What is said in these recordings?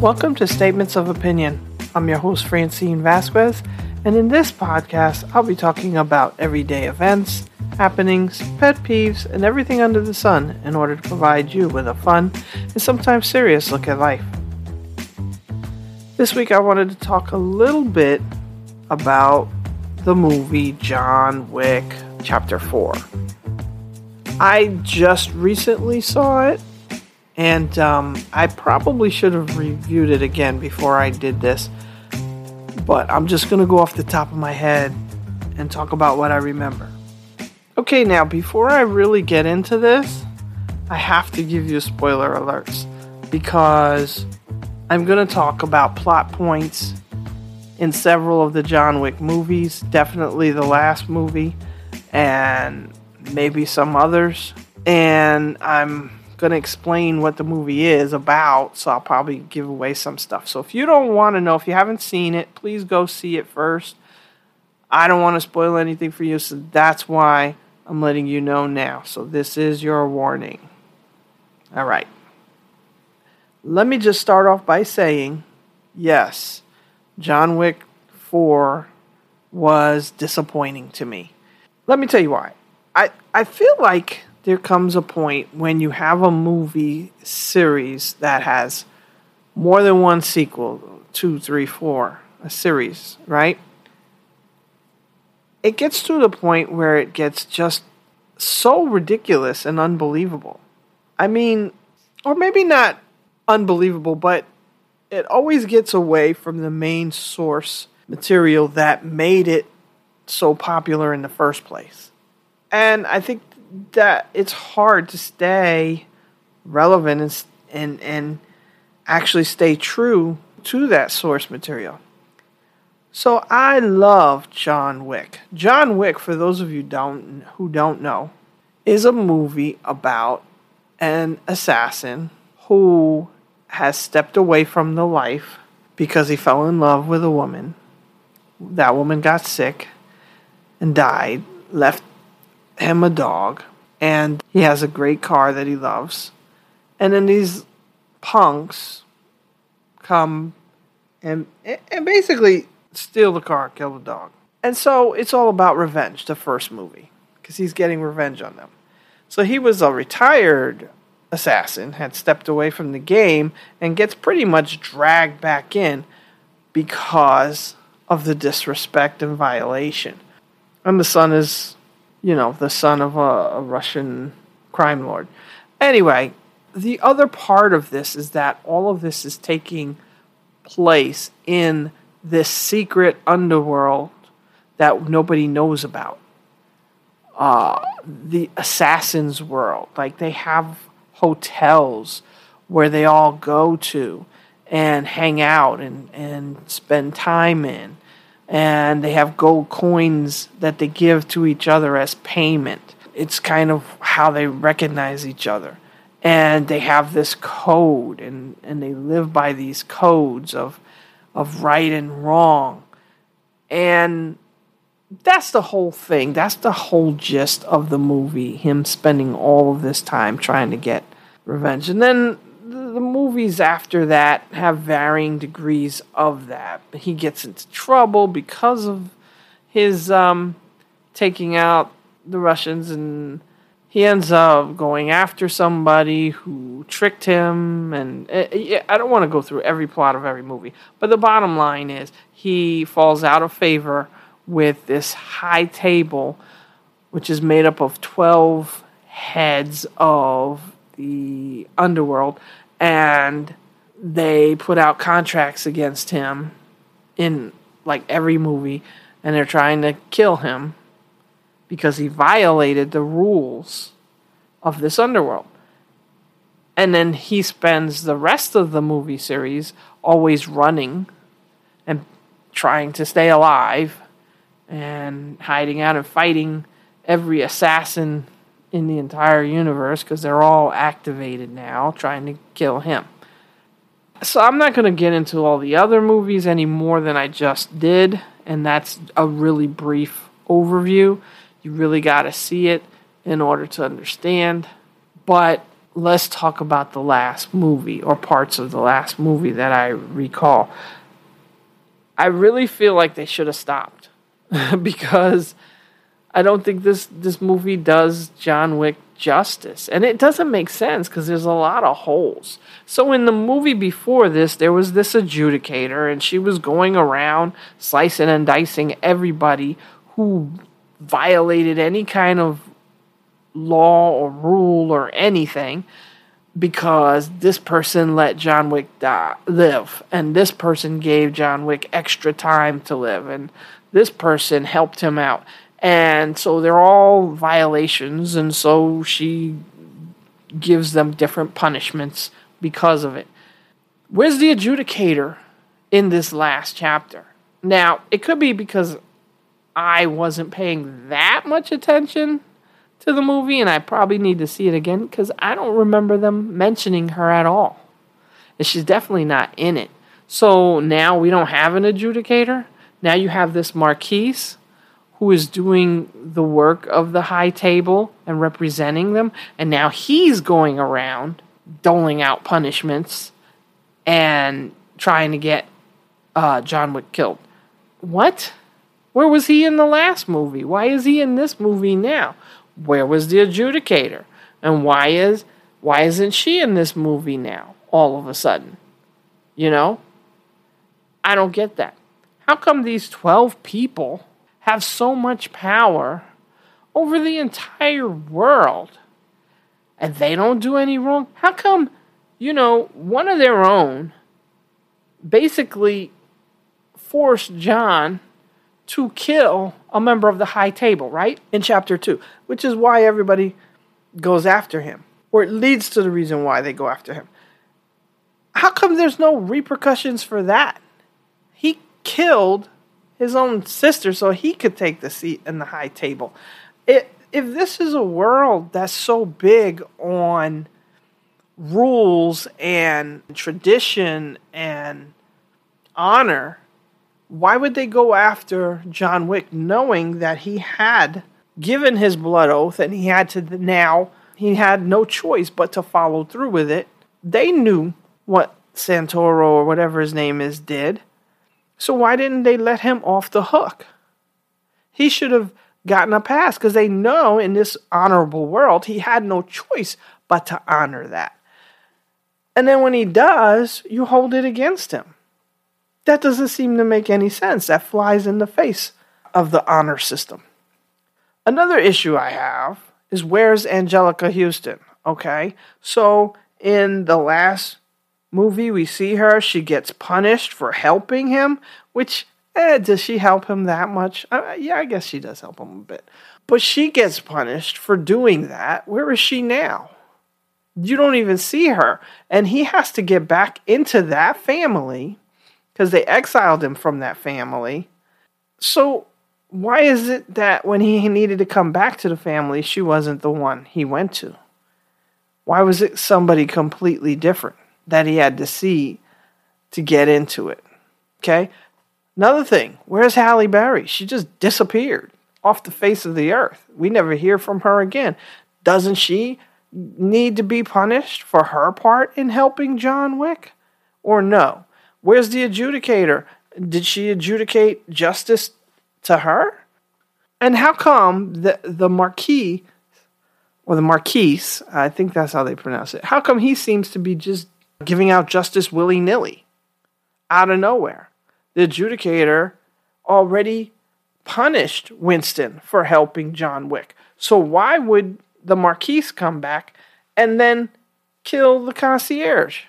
Welcome to Statements of Opinion. I'm your host, Francine Vasquez, and in this podcast, I'll be talking about everyday events, happenings, pet peeves, and everything under the sun in order to provide you with a fun and sometimes serious look at life. This week, I wanted to talk a little bit about the movie John Wick Chapter 4. I just recently saw it and um, I probably should have reviewed it again before I did this. But I'm just going to go off the top of my head and talk about what I remember. Okay, now, before I really get into this, I have to give you spoiler alerts because I'm going to talk about plot points in several of the John Wick movies, definitely the last movie, and maybe some others. And I'm going to explain what the movie is about, so I'll probably give away some stuff. So if you don't want to know, if you haven't seen it, please go see it first. I don't want to spoil anything for you, so that's why I'm letting you know now. So this is your warning. All right. Let me just start off by saying yes, John Wick 4 was disappointing to me. Let me tell you why. I, I feel like there comes a point when you have a movie series that has more than one sequel two, three, four, a series, right? It gets to the point where it gets just so ridiculous and unbelievable. I mean, or maybe not unbelievable, but it always gets away from the main source material that made it so popular in the first place. And I think that it's hard to stay relevant and and and actually stay true to that source material. So I love John Wick. John Wick, for those of you don't who don't know, is a movie about an assassin who has stepped away from the life because he fell in love with a woman. That woman got sick and died, left him a dog, and he has a great car that he loves. And then these punks come and and basically steal the car, kill the dog. And so it's all about revenge, the first movie, because he's getting revenge on them. So he was a retired assassin, had stepped away from the game, and gets pretty much dragged back in because of the disrespect and violation. And the son is you know, the son of a, a Russian crime lord. Anyway, the other part of this is that all of this is taking place in this secret underworld that nobody knows about. Uh, the assassins' world. Like they have hotels where they all go to and hang out and, and spend time in and they have gold coins that they give to each other as payment. It's kind of how they recognize each other. And they have this code and, and they live by these codes of of right and wrong. And that's the whole thing. That's the whole gist of the movie. Him spending all of this time trying to get revenge. And then the movies after that have varying degrees of that. He gets into trouble because of his um, taking out the Russians, and he ends up going after somebody who tricked him. And uh, I don't want to go through every plot of every movie, but the bottom line is he falls out of favor with this high table, which is made up of 12 heads of the underworld and they put out contracts against him in like every movie and they're trying to kill him because he violated the rules of this underworld. And then he spends the rest of the movie series always running and trying to stay alive and hiding out and fighting every assassin in the entire universe because they're all activated now trying to kill him. So I'm not going to get into all the other movies any more than I just did, and that's a really brief overview. You really got to see it in order to understand. But let's talk about the last movie or parts of the last movie that I recall. I really feel like they should have stopped because I don't think this this movie does John Wick justice. And it doesn't make sense because there's a lot of holes. So in the movie before this, there was this adjudicator, and she was going around slicing and dicing everybody who violated any kind of law or rule or anything because this person let John Wick die, live, and this person gave John Wick extra time to live, and this person helped him out. And so they're all violations, and so she gives them different punishments because of it. Where's the adjudicator in this last chapter? Now, it could be because I wasn't paying that much attention to the movie, and I probably need to see it again because I don't remember them mentioning her at all. And she's definitely not in it. So now we don't have an adjudicator. Now you have this Marquise who is doing the work of the high table and representing them, and now he's going around doling out punishments and trying to get uh, John Wick killed. What? Where was he in the last movie? Why is he in this movie now? Where was the adjudicator? And why is why isn't she in this movie now all of a sudden? You know? I don't get that. How come these 12 people have so much power over the entire world and they don't do any wrong? How come, you know, one of their own basically forced John to kill a member of the high table, right? In chapter 2, which is why everybody goes after him, or it leads to the reason why they go after him. How come there's no repercussions for that? He killed his own sister so he could take the seat in the high table. It, if this is a world that's so big on rules and tradition and honor, why would they go after John Wick knowing that he had given his blood oath and he had to now, he had no choice but to follow through with it? They knew what Santoro or whatever his name is did. So why didn't they let him off the hook? He should have gotten a pass because they know in this honorable world he had no choice but to honor that. And then when he does, you hold it against him. That doesn't seem to make any sense. That flies in the face of the honor system. Another issue I have is where's Anjelica Huston? Okay, so in the last movie, we see her. She gets punished for helping him, which, eh, does she help him that much? Uh, yeah, I guess she does help him a bit. But she gets punished for doing that. Where is she now? You don't even see her. And he has to get back into that family because they exiled him from that family. So, why is it that when he needed to come back to the family, she wasn't the one he went to? Why was it somebody completely different? That he had to see to get into it. Okay? Another thing, where's Halle Berry? She just disappeared off the face of the earth. We never hear from her again. Doesn't she need to be punished for her part in helping John Wick? Or no? Where's the adjudicator? Did she adjudicate justice to her? And how come the, the Marquis, or the Marquise, I think that's how they pronounce it, how come he seems to be just giving out justice willy nilly out of nowhere. The adjudicator already punished Winston for helping John Wick. So why would the Marquise come back and then kill the concierge?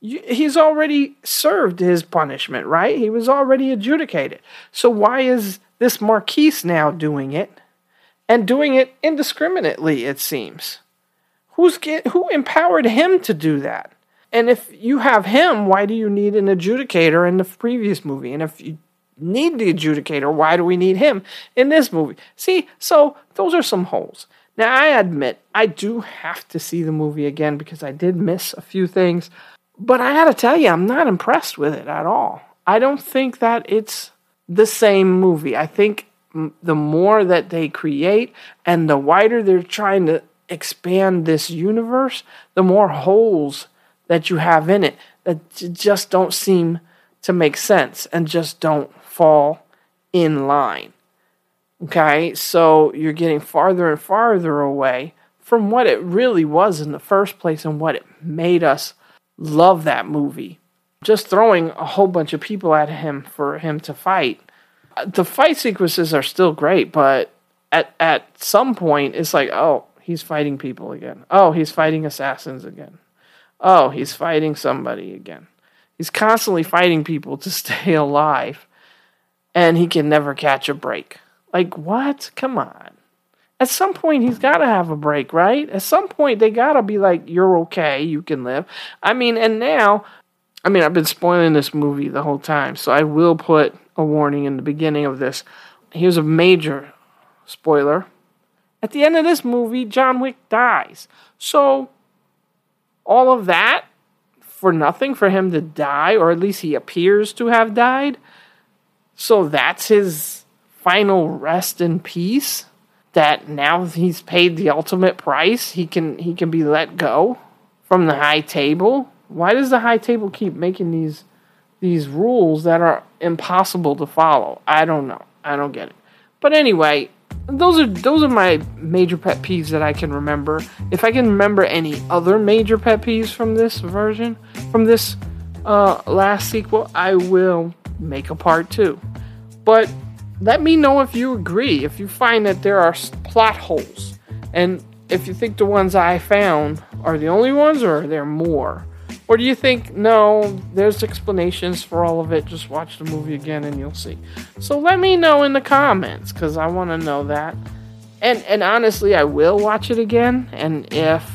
He's already served his punishment, right? He was already adjudicated. So why is this Marquise now doing it and doing it indiscriminately, it seems? Who's get, who empowered him to do that? And if you have him, why do you need an adjudicator in the previous movie? And if you need the adjudicator, why do we need him in this movie? See, so those are some holes. Now, I admit I do have to see the movie again because I did miss a few things, but I gotta tell you, I'm not impressed with it at all. I don't think that it's the same movie. I think the more that they create and the wider they're trying to expand this universe, the more holes that you have in it that just don't seem to make sense and just don't fall in line. Okay, so you're getting farther and farther away from what it really was in the first place and what it made us love that movie. Just throwing a whole bunch of people at him for him to fight. The fight sequences are still great, but at at some point it's like, oh, he's fighting people again. Oh, he's fighting assassins again. Oh, he's fighting somebody again. He's constantly fighting people to stay alive, and he can never catch a break. Like, what? Come on. At some point, he's got to have a break, right? At some point, they got to be like, you're okay, you can live. I mean, and now, I mean, I've been spoiling this movie the whole time, so I will put a warning in the beginning of this. Here's a major spoiler. At the end of this movie, John Wick dies. So, all of that for nothing for him to die, or at least he appears to have died. So, that's his final rest in peace that now he's paid the ultimate price. He can he can be let go from the high table. Why does the high table keep making these these rules that are impossible to follow? I don't know. I don't get it. But anyway those are those are my major pet peeves that i can remember. If i can remember any other major pet peeves from this version from this uh, last sequel i will make a part two. But let me know if you agree, if you find that there are plot holes, and if you think the ones I found are the only ones, or are there more? Or do you think, no, there's explanations for all of it, just watch the movie again and you'll see? So let me know in the comments, because I want to know that. And, and honestly, I will watch it again, and if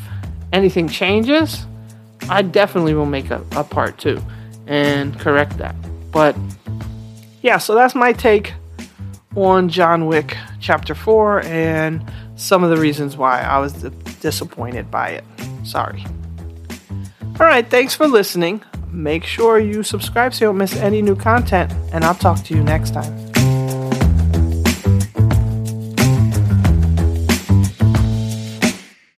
anything changes, I definitely will make a, a part two and correct that. But yeah, so that's my take on John Wick Chapter 4 and some of the reasons why I was disappointed by it. Sorry. All right, thanks for listening. Make sure you subscribe so you don't miss any new content, and I'll talk to you next time.